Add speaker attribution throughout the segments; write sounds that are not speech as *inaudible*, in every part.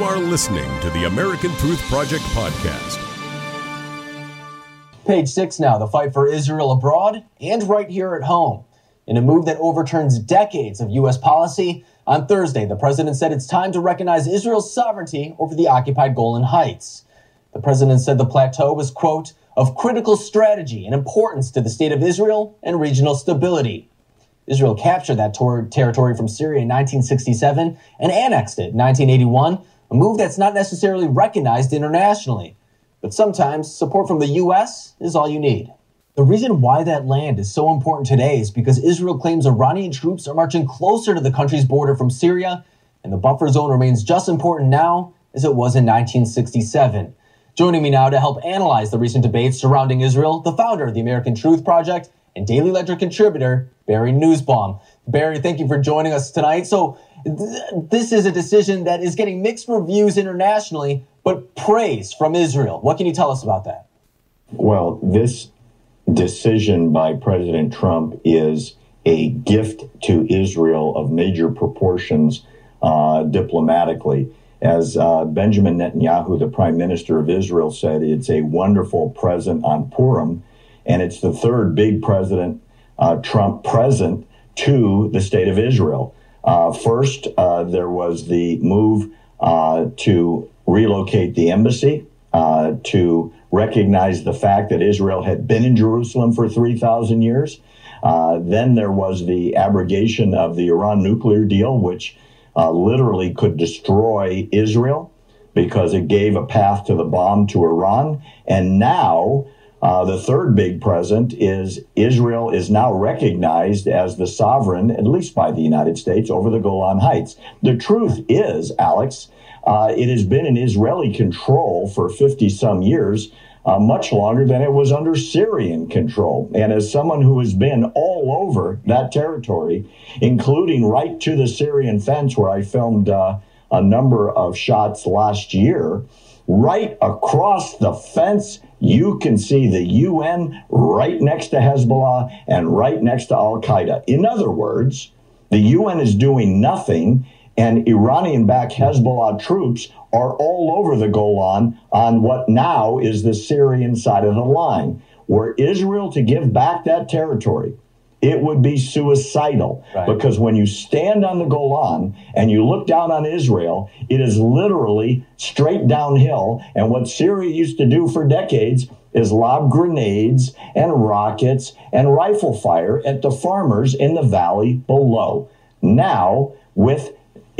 Speaker 1: You are listening to the American Truth Project podcast.
Speaker 2: Page six now the fight for Israel abroad and right here at home. In a move that overturns decades of U.S. policy, on Thursday, the president said it's time to recognize Israel's sovereignty over the occupied Golan Heights. The president said the plateau was, quote, of critical strategy and importance to the state of Israel and regional stability. Israel captured that tor- territory from Syria in 1967 and annexed it in 1981, a move that's not necessarily recognized internationally. But sometimes support from the U.S. is all you need. The reason why that land is so important today is because Israel claims Iranian troops are marching closer to the country's border from Syria, and the buffer zone remains just important now as it was in 1967. Joining me now to help analyze the recent debates surrounding Israel, the founder of the American Truth Project and Daily Ledger contributor, Barry Nussbaum. Barry, thank you for joining us tonight. So, th- this is a decision that is getting mixed reviews internationally, but praise from Israel. What can you tell us about that?
Speaker 3: Well, this decision by President Trump is a gift to Israel of major proportions uh, diplomatically. As uh, Benjamin Netanyahu, the prime minister of Israel, said, it's a wonderful present on Purim, and it's the third big President uh, Trump present to the state of Israel. Uh, first, uh, there was the move uh, to relocate the embassy to recognize the fact that Israel had been in Jerusalem for 3,000 years. Uh, then there was the abrogation of the Iran nuclear deal, which uh, literally could destroy Israel because it gave a path to the bomb to Iran. And now, uh, the third big present is Israel is now recognized as the sovereign, at least by the United States, over the Golan Heights. The truth is, Alex, uh, it has been in Israeli control for 50 some years, uh, much longer than it was under Syrian control. And as someone who has been all over that territory, including right to the Syrian fence where I filmed uh, a number of shots last year, right across the fence, you can see the UN right next to Hezbollah and right next to Al Qaeda. In other words, the UN is doing nothing and Iranian backed Hezbollah troops are all over the Golan on what now is the Syrian side of the line. Were Israel to give back that territory, it would be suicidal right. because when you stand on the Golan and you look down on Israel, it is literally straight downhill. And what Syria used to do for decades is lob grenades and rockets and rifle fire at the farmers in the valley below. Now, with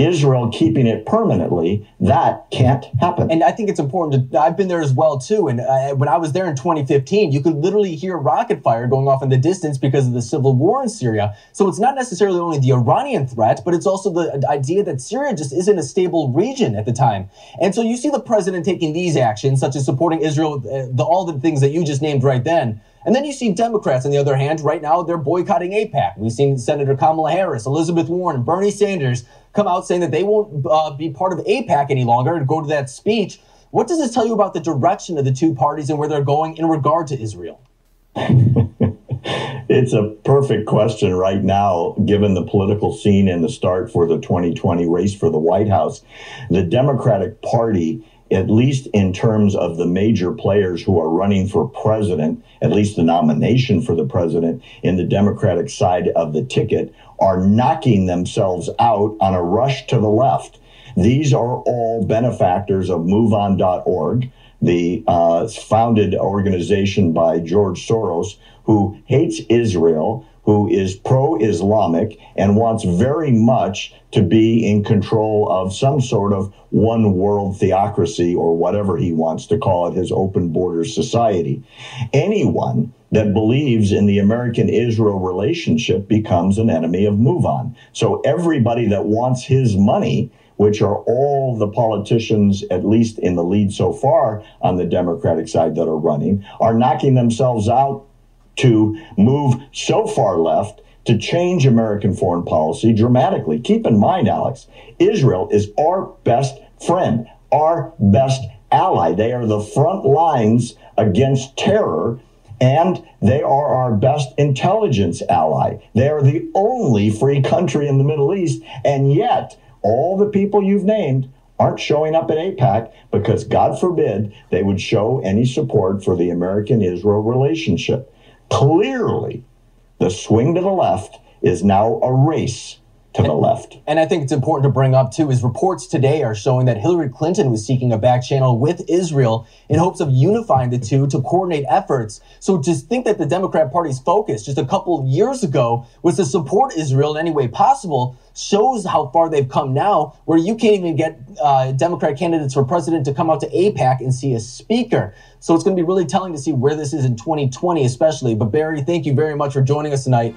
Speaker 3: Israel keeping it permanently, that can't happen.
Speaker 2: And I think it's important to, I've been there as well too. And uh, when I was there in 2015, you could literally hear rocket fire going off in the distance because of the civil war in Syria. So it's not necessarily only the Iranian threat, but it's also the idea that Syria just isn't a stable region at the time. And so you see the president taking these actions, such as supporting Israel, uh, the, all the things that you just named right then. And then you see Democrats, on the other hand, right now they're boycotting AIPAC. We've seen Senator Kamala Harris, Elizabeth Warren, Bernie Sanders come out saying that they won't uh, be part of AIPAC any longer and go to that speech. What does this tell you about the direction of the two parties and where they're going in regard to Israel? *laughs*
Speaker 3: it's a perfect question right now, given the political scene and the start for the 2020 race for the White House. The Democratic Party at least in terms of the major players who are running for president, at least the nomination for the president in the Democratic side of the ticket, are knocking themselves out on a rush to the left. These are all benefactors of MoveOn.org, the uh, founded organization by George Soros, who hates Israel, who is pro Islamic and wants very much to be in control of some sort of one world theocracy or whatever he wants to call it, his open border society. Anyone that believes in the American Israel relationship becomes an enemy of MoveOn. So everybody that wants his money which are all the politicians, at least in the lead so far on the Democratic side that are running, are knocking themselves out to move so far left to change American foreign policy dramatically. Keep in mind, Alex, Israel is our best friend, our best ally. They are the front lines against terror and they are our best intelligence ally. They are the only free country in the Middle East, and yet all the people you've named aren't showing up at AIPAC because, God forbid, they would show any support for the American Israel relationship. Clearly, the swing to the left is now a race to the left.
Speaker 2: And I think it's important to bring up too is reports today are showing that Hillary Clinton was seeking a back channel with Israel in hopes of unifying the two to coordinate efforts. So just think that the Democrat Party's focus just a couple of years ago was to support Israel in any way possible shows how far they've come now, where you can't even get uh, Democrat candidates for president to come out to AIPAC and see a speaker. So it's going to be really telling to see where this is in 2020, especially. But Barry, thank you very much for joining us tonight.